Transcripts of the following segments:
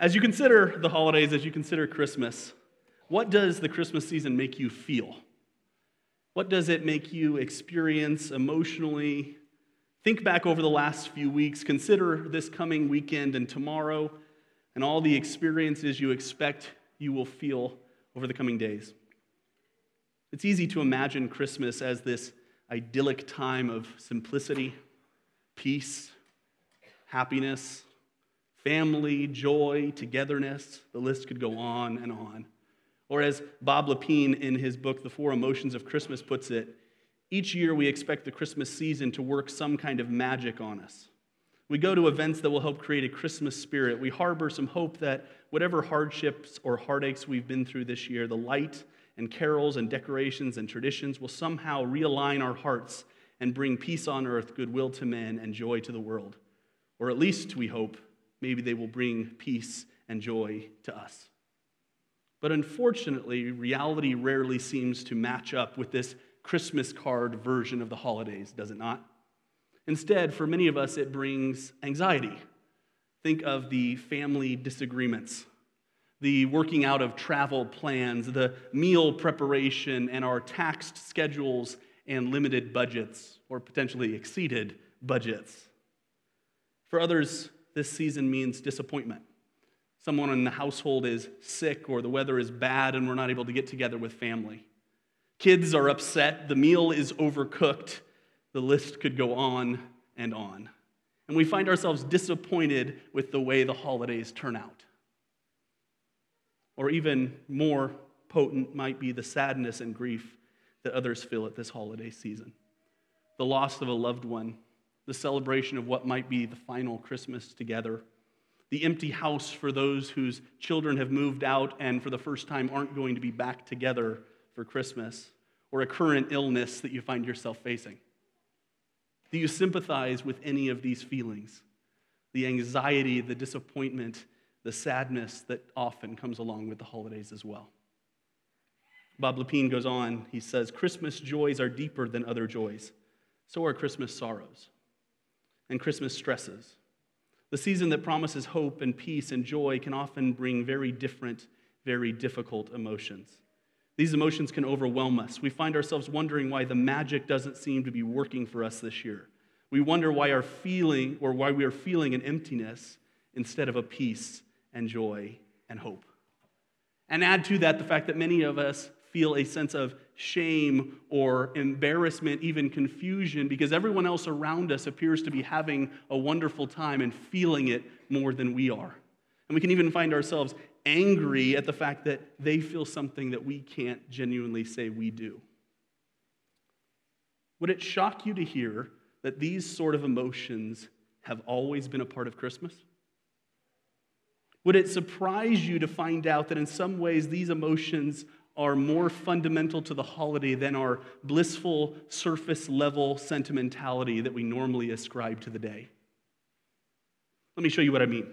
As you consider the holidays, as you consider Christmas, what does the Christmas season make you feel? What does it make you experience emotionally? Think back over the last few weeks. Consider this coming weekend and tomorrow and all the experiences you expect you will feel over the coming days. It's easy to imagine Christmas as this idyllic time of simplicity, peace, happiness, family, joy, togetherness. The list could go on and on. Or as Bob Lepine in his book, The Four Emotions of Christmas, puts it, each year we expect the Christmas season to work some kind of magic on us. We go to events that will help create a Christmas spirit. We harbor some hope that whatever hardships or heartaches we've been through this year, the light and carols and decorations and traditions will somehow realign our hearts and bring peace on earth, goodwill to men, and joy to the world. Or at least, we hope, maybe they will bring peace and joy to us. But unfortunately, reality rarely seems to match up with this Christmas card version of the holidays, does it not? Instead, for many of us, it brings anxiety. Think of the family disagreements, the working out of travel plans, the meal preparation, and our taxed schedules and limited budgets, or potentially exceeded budgets. For others, this season means disappointment. Someone in the household is sick, or the weather is bad, and we're not able to get together with family. Kids are upset, the meal is overcooked. The list could go on and on. And we find ourselves disappointed with the way the holidays turn out. Or even more potent might be the sadness and grief that others feel at this holiday season the loss of a loved one, the celebration of what might be the final Christmas together, the empty house for those whose children have moved out and for the first time aren't going to be back together for Christmas, or a current illness that you find yourself facing. Do you sympathize with any of these feelings? The anxiety, the disappointment, the sadness that often comes along with the holidays as well. Bob Lepine goes on, he says, Christmas joys are deeper than other joys. So are Christmas sorrows and Christmas stresses. The season that promises hope and peace and joy can often bring very different, very difficult emotions. These emotions can overwhelm us. We find ourselves wondering why the magic doesn't seem to be working for us this year. We wonder why our feeling or why we are feeling an emptiness instead of a peace and joy and hope. And add to that the fact that many of us feel a sense of shame or embarrassment, even confusion, because everyone else around us appears to be having a wonderful time and feeling it more than we are. And we can even find ourselves angry at the fact that they feel something that we can't genuinely say we do. Would it shock you to hear that these sort of emotions have always been a part of Christmas? Would it surprise you to find out that in some ways these emotions are more fundamental to the holiday than our blissful, surface level sentimentality that we normally ascribe to the day? Let me show you what I mean.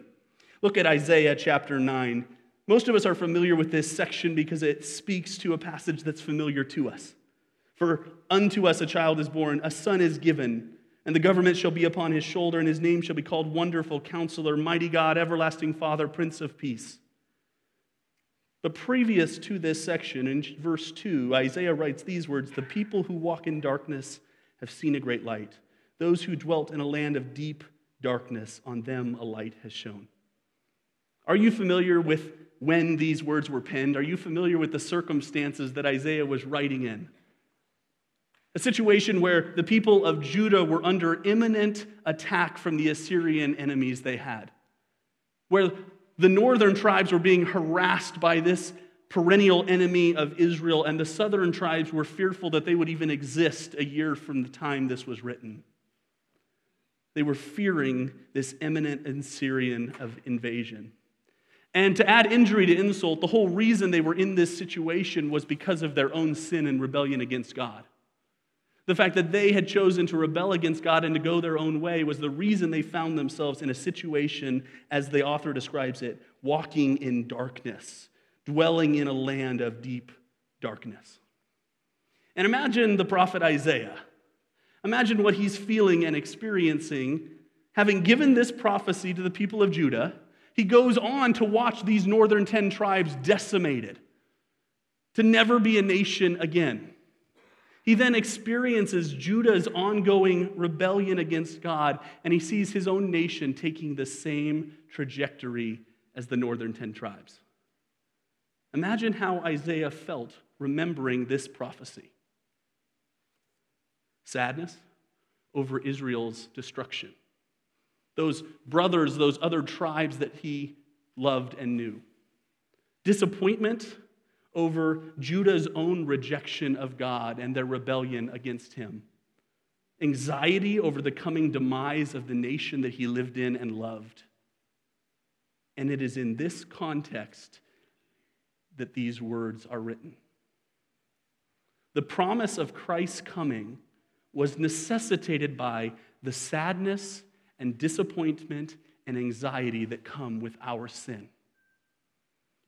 Look at Isaiah chapter 9. Most of us are familiar with this section because it speaks to a passage that's familiar to us. For unto us a child is born, a son is given, and the government shall be upon his shoulder, and his name shall be called Wonderful Counselor, Mighty God, Everlasting Father, Prince of Peace. But previous to this section, in verse 2, Isaiah writes these words The people who walk in darkness have seen a great light. Those who dwelt in a land of deep darkness, on them a light has shone. Are you familiar with when these words were penned? Are you familiar with the circumstances that Isaiah was writing in? A situation where the people of Judah were under imminent attack from the Assyrian enemies they had, where the northern tribes were being harassed by this perennial enemy of Israel, and the southern tribes were fearful that they would even exist a year from the time this was written. They were fearing this imminent Assyrian of invasion. And to add injury to insult, the whole reason they were in this situation was because of their own sin and rebellion against God. The fact that they had chosen to rebel against God and to go their own way was the reason they found themselves in a situation, as the author describes it, walking in darkness, dwelling in a land of deep darkness. And imagine the prophet Isaiah. Imagine what he's feeling and experiencing, having given this prophecy to the people of Judah He goes on to watch these northern 10 tribes decimated, to never be a nation again. He then experiences Judah's ongoing rebellion against God, and he sees his own nation taking the same trajectory as the northern 10 tribes. Imagine how Isaiah felt remembering this prophecy sadness over Israel's destruction. Those brothers, those other tribes that he loved and knew. Disappointment over Judah's own rejection of God and their rebellion against him. Anxiety over the coming demise of the nation that he lived in and loved. And it is in this context that these words are written. The promise of Christ's coming was necessitated by the sadness and disappointment and anxiety that come with our sin.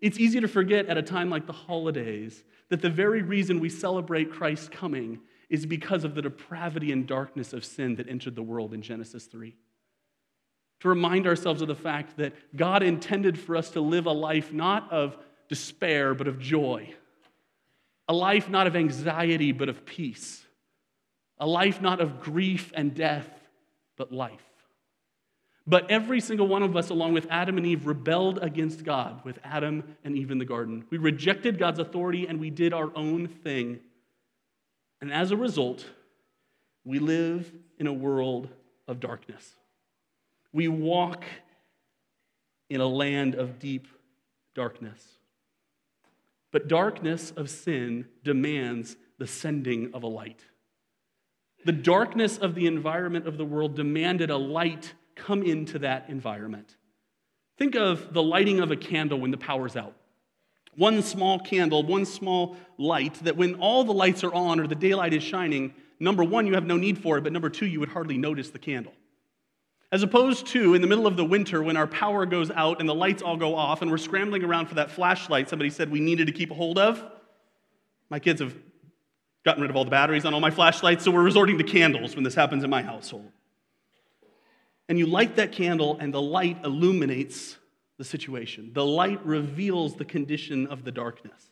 It's easy to forget at a time like the holidays that the very reason we celebrate Christ's coming is because of the depravity and darkness of sin that entered the world in Genesis 3. To remind ourselves of the fact that God intended for us to live a life not of despair, but of joy. A life not of anxiety, but of peace. A life not of grief and death, but life. But every single one of us, along with Adam and Eve, rebelled against God with Adam and Eve in the garden. We rejected God's authority and we did our own thing. And as a result, we live in a world of darkness. We walk in a land of deep darkness. But darkness of sin demands the sending of a light. The darkness of the environment of the world demanded a light come into that environment. Think of the lighting of a candle when the power's out. One small candle, one small light, that when all the lights are on or the daylight is shining, number one, you have no need for it, but number two, you would hardly notice the candle. As opposed to in the middle of the winter when our power goes out and the lights all go off and we're scrambling around for that flashlight somebody said we needed to keep a hold of. My kids have gotten rid of all the batteries on all my flashlights, so we're resorting to candles when this happens in my household and you light that candle, and the light illuminates the situation. The light reveals the condition of the darkness.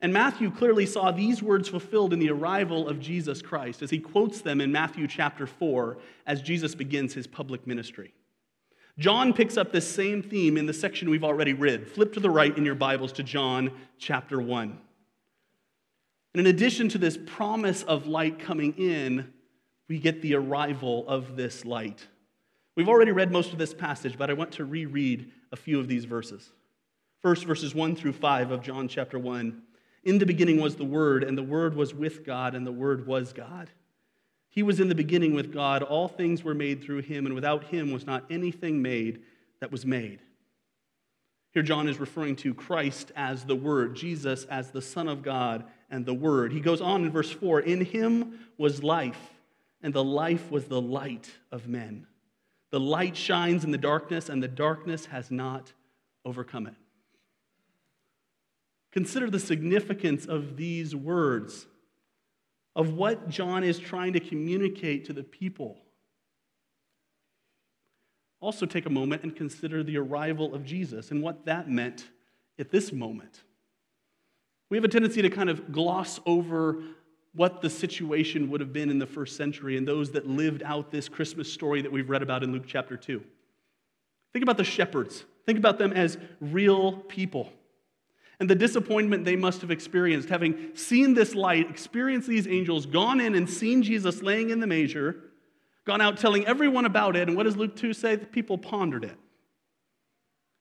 And Matthew clearly saw these words fulfilled in the arrival of Jesus Christ as he quotes them in Matthew chapter 4 as Jesus begins his public ministry. John picks up this same theme in the section we've already read. Flip to the right in your Bibles to John chapter 1. And in addition to this promise of light coming in, we get the arrival of this light. We've already read most of this passage, but I want to reread a few of these verses. First, verses 1 through 5 of John chapter 1. In the beginning was the Word, and the Word was with God, and the Word was God. He was in the beginning with God. All things were made through him, and without him was not anything made that was made. Here, John is referring to Christ as the Word, Jesus as the Son of God and the Word. He goes on in verse 4 In him was life and the life was the light of men. The light shines in the darkness, and the darkness has not overcome it. Consider the significance of these words, of what John is trying to communicate to the people. Also, take a moment and consider the arrival of Jesus and what that meant at this moment. We have a tendency to kind of gloss over what the situation would have been in the first century and those that lived out this Christmas story that we've read about in Luke chapter 2. Think about the shepherds. Think about them as real people and the disappointment they must have experienced, having seen this light, experienced these angels, gone in and seen Jesus laying in the manger, gone out telling everyone about it. And what does Luke 2 say? The people pondered it.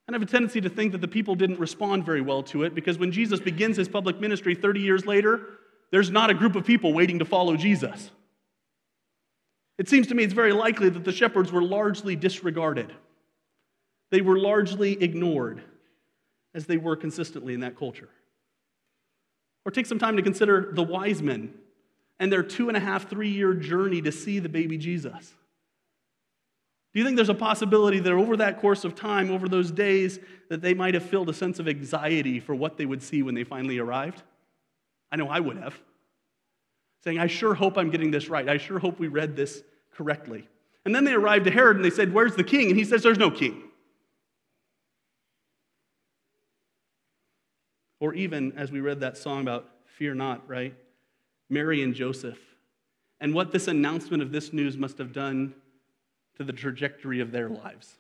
And I have a tendency to think that the people didn't respond very well to it because when Jesus begins his public ministry 30 years later, there's not a group of people waiting to follow Jesus. It seems to me it's very likely that the shepherds were largely disregarded. They were largely ignored, as they were consistently in that culture. Or take some time to consider the wise men and their two and a half, three year journey to see the baby Jesus. Do you think there's a possibility that over that course of time, over those days, that they might have felt a sense of anxiety for what they would see when they finally arrived? I know I would have. Saying, I sure hope I'm getting this right. I sure hope we read this correctly. And then they arrived to Herod and they said, Where's the king? And he says, There's no king. Or even as we read that song about fear not, right? Mary and Joseph. And what this announcement of this news must have done to the trajectory of their lives.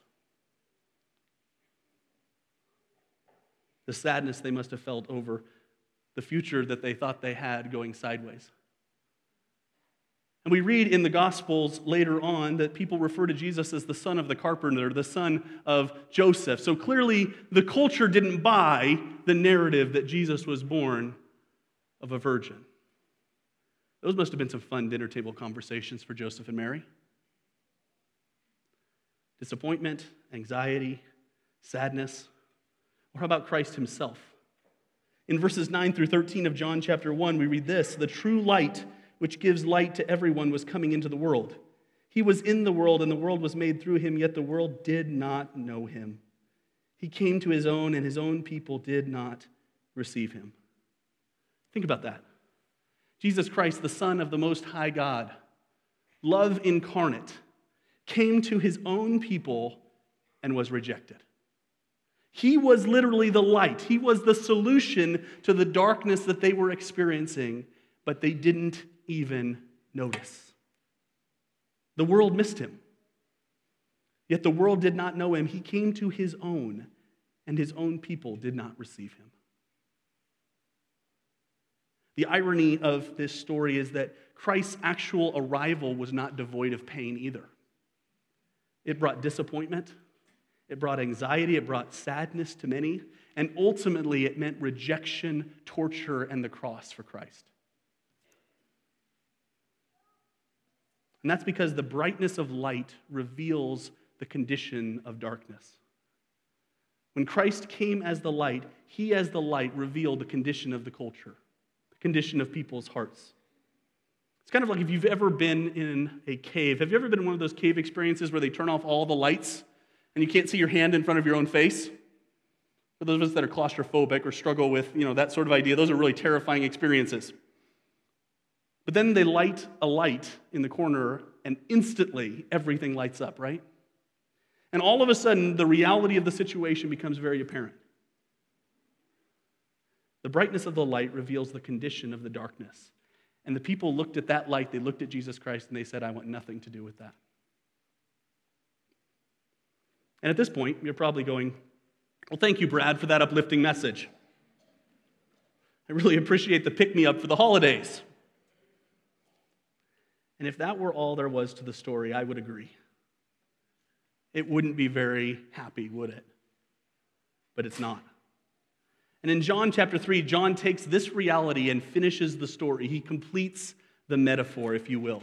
The sadness they must have felt over the future that they thought they had going sideways. And we read in the Gospels later on that people refer to Jesus as the son of the carpenter, the son of Joseph. So clearly, the culture didn't buy the narrative that Jesus was born of a virgin. Those must have been some fun dinner table conversations for Joseph and Mary. Disappointment, anxiety, sadness. Or how about Christ himself? In verses 9 through 13 of John chapter 1, we read this The true light which gives light to everyone, was coming into the world. He was in the world, and the world was made through him, yet the world did not know him. He came to his own, and his own people did not receive him. Think about that. Jesus Christ, the Son of the Most High God, love incarnate, came to his own people and was rejected. He was literally the light. He was the solution to the darkness that they were experiencing, but they didn't even notice. The world missed him. Yet the world did not know him. He came to his own, and his own people did not receive him. The irony of this story is that Christ's actual arrival was not devoid of pain either. It brought disappointment, it brought anxiety, it brought sadness to many, and ultimately it meant rejection, torture, and the cross for Christ. And that's because the brightness of light reveals the condition of darkness. When Christ came as the light, he as the light revealed the condition of the culture, the condition of people's hearts. It's kind of like if you've ever been in a cave. Have you ever been in one of those cave experiences where they turn off all the lights and you can't see your hand in front of your own face? For those of us that are claustrophobic or struggle with, you know, that sort of idea, those are really terrifying experiences. But then they light a light in the corner, and instantly everything lights up, right? And all of a sudden, the reality of the situation becomes very apparent. The brightness of the light reveals the condition of the darkness. And the people looked at that light, they looked at Jesus Christ, and they said, I want nothing to do with that. And at this point, you're probably going, Well, thank you, Brad, for that uplifting message. I really appreciate the pick me up for the holidays. And if that were all there was to the story, I would agree. It wouldn't be very happy, would it? But it's not. And in John chapter 3, John takes this reality and finishes the story. He completes the metaphor, if you will.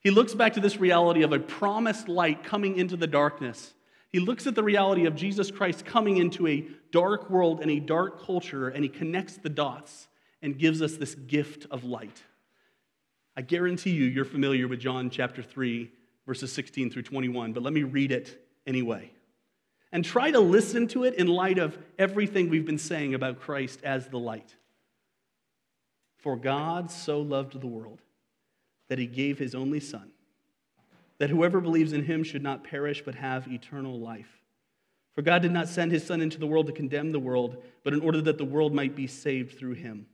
He looks back to this reality of a promised light coming into the darkness. He looks at the reality of Jesus Christ coming into a dark world and a dark culture, and he connects the dots and gives us this gift of light. I guarantee you, you're familiar with John chapter 3, verses 16 through 21, but let me read it anyway. And try to listen to it in light of everything we've been saying about Christ as the light. For God so loved the world that he gave his only Son, that whoever believes in him should not perish but have eternal life. For God did not send his Son into the world to condemn the world, but in order that the world might be saved through him.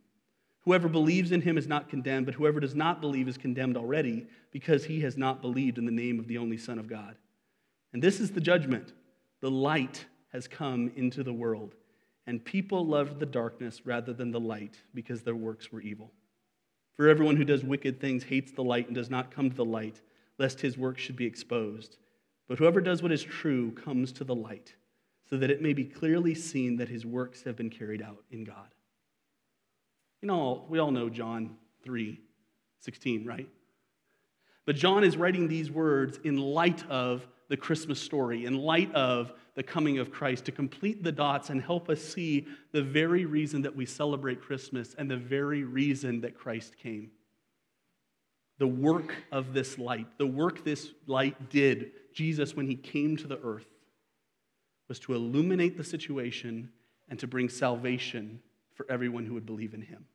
Whoever believes in him is not condemned, but whoever does not believe is condemned already because he has not believed in the name of the only Son of God. And this is the judgment the light has come into the world, and people loved the darkness rather than the light because their works were evil. For everyone who does wicked things hates the light and does not come to the light, lest his works should be exposed. But whoever does what is true comes to the light, so that it may be clearly seen that his works have been carried out in God. You know, we all know John 3 16, right? But John is writing these words in light of the Christmas story, in light of the coming of Christ, to complete the dots and help us see the very reason that we celebrate Christmas and the very reason that Christ came. The work of this light, the work this light did, Jesus, when he came to the earth, was to illuminate the situation and to bring salvation for everyone who would believe in him.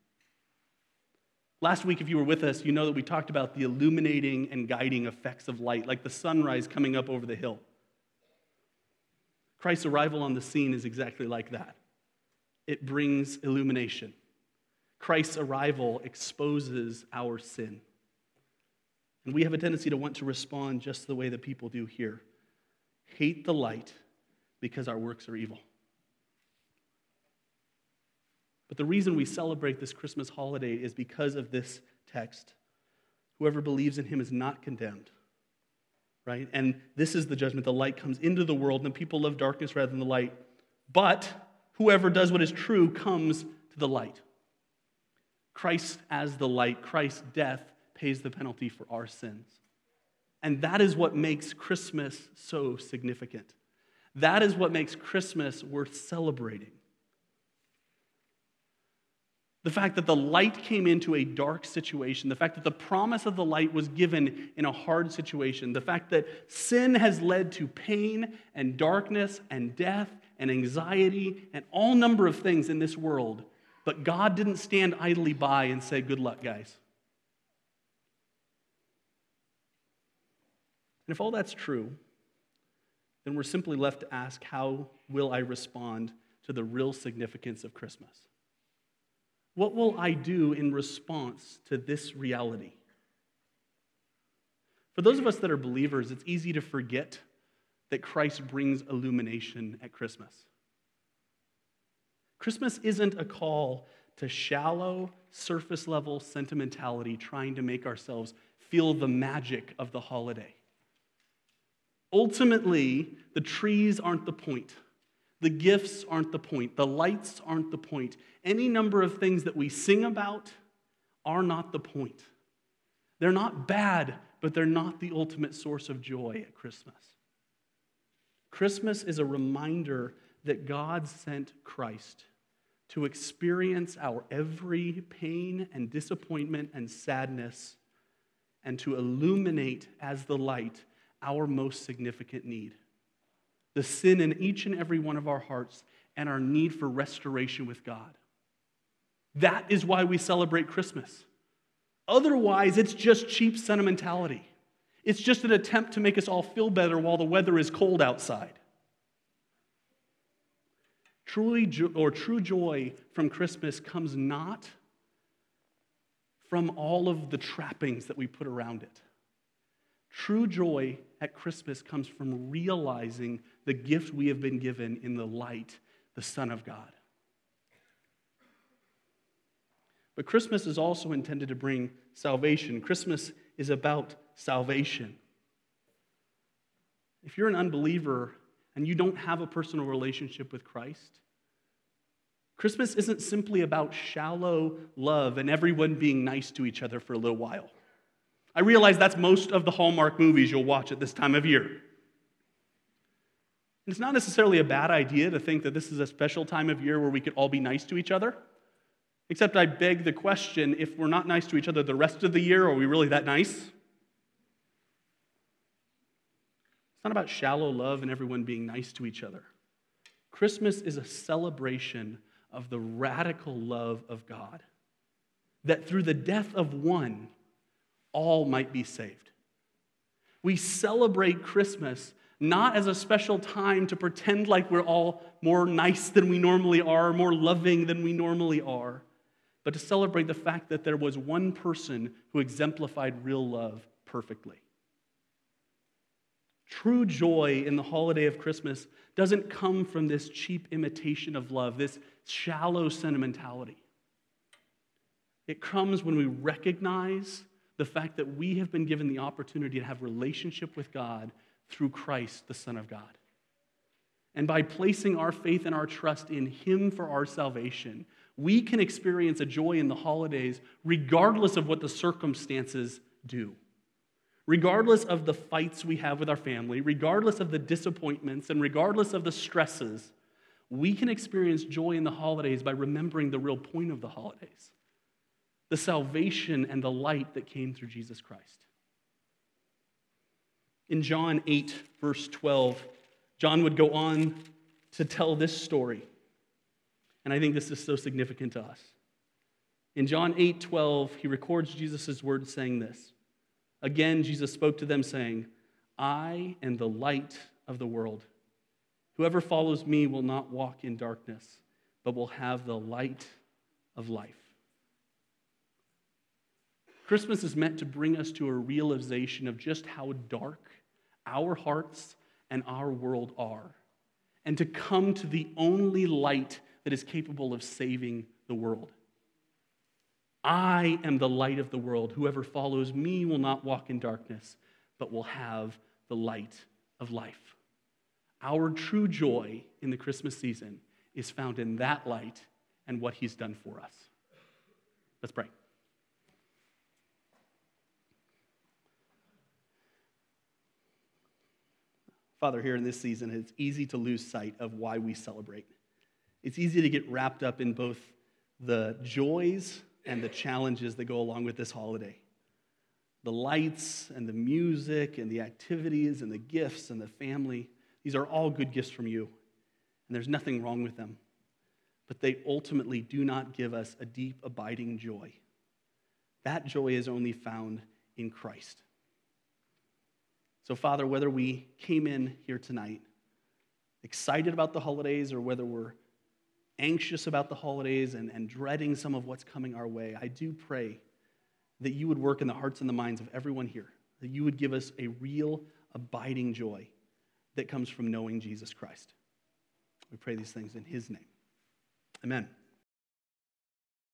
Last week, if you were with us, you know that we talked about the illuminating and guiding effects of light, like the sunrise coming up over the hill. Christ's arrival on the scene is exactly like that. it brings illumination. Christ's arrival exposes our sin. And we have a tendency to want to respond just the way that people do here hate the light because our works are evil. But the reason we celebrate this Christmas holiday is because of this text. Whoever believes in him is not condemned. Right? And this is the judgment. The light comes into the world, and people love darkness rather than the light. But whoever does what is true comes to the light. Christ as the light, Christ's death pays the penalty for our sins. And that is what makes Christmas so significant. That is what makes Christmas worth celebrating. The fact that the light came into a dark situation, the fact that the promise of the light was given in a hard situation, the fact that sin has led to pain and darkness and death and anxiety and all number of things in this world, but God didn't stand idly by and say, Good luck, guys. And if all that's true, then we're simply left to ask, How will I respond to the real significance of Christmas? What will I do in response to this reality? For those of us that are believers, it's easy to forget that Christ brings illumination at Christmas. Christmas isn't a call to shallow, surface level sentimentality trying to make ourselves feel the magic of the holiday. Ultimately, the trees aren't the point. The gifts aren't the point. The lights aren't the point. Any number of things that we sing about are not the point. They're not bad, but they're not the ultimate source of joy at Christmas. Christmas is a reminder that God sent Christ to experience our every pain and disappointment and sadness and to illuminate as the light our most significant need the sin in each and every one of our hearts, and our need for restoration with God. That is why we celebrate Christmas. Otherwise, it's just cheap sentimentality. It's just an attempt to make us all feel better while the weather is cold outside. Truly, or true joy from Christmas comes not from all of the trappings that we put around it. True joy at Christmas comes from realizing the gift we have been given in the light, the Son of God. But Christmas is also intended to bring salvation. Christmas is about salvation. If you're an unbeliever and you don't have a personal relationship with Christ, Christmas isn't simply about shallow love and everyone being nice to each other for a little while. I realize that's most of the Hallmark movies you'll watch at this time of year. It's not necessarily a bad idea to think that this is a special time of year where we could all be nice to each other. Except I beg the question if we're not nice to each other the rest of the year, are we really that nice? It's not about shallow love and everyone being nice to each other. Christmas is a celebration of the radical love of God, that through the death of one, all might be saved. We celebrate Christmas not as a special time to pretend like we're all more nice than we normally are, more loving than we normally are, but to celebrate the fact that there was one person who exemplified real love perfectly. True joy in the holiday of Christmas doesn't come from this cheap imitation of love, this shallow sentimentality. It comes when we recognize the fact that we have been given the opportunity to have relationship with God through Christ, the Son of God. And by placing our faith and our trust in Him for our salvation, we can experience a joy in the holidays regardless of what the circumstances do. Regardless of the fights we have with our family, regardless of the disappointments, and regardless of the stresses, we can experience joy in the holidays by remembering the real point of the holidays the salvation and the light that came through Jesus Christ. In John 8, verse 12, John would go on to tell this story. And I think this is so significant to us. In John 8, 12, he records Jesus' words saying this. Again, Jesus spoke to them, saying, I am the light of the world. Whoever follows me will not walk in darkness, but will have the light of life. Christmas is meant to bring us to a realization of just how dark our hearts and our world are, and to come to the only light that is capable of saving the world. I am the light of the world. Whoever follows me will not walk in darkness, but will have the light of life. Our true joy in the Christmas season is found in that light and what he's done for us. Let's pray. Father, here in this season, it's easy to lose sight of why we celebrate. It's easy to get wrapped up in both the joys and the challenges that go along with this holiday. The lights and the music and the activities and the gifts and the family, these are all good gifts from you, and there's nothing wrong with them. But they ultimately do not give us a deep, abiding joy. That joy is only found in Christ. So, Father, whether we came in here tonight excited about the holidays or whether we're anxious about the holidays and, and dreading some of what's coming our way, I do pray that you would work in the hearts and the minds of everyone here, that you would give us a real, abiding joy that comes from knowing Jesus Christ. We pray these things in his name. Amen.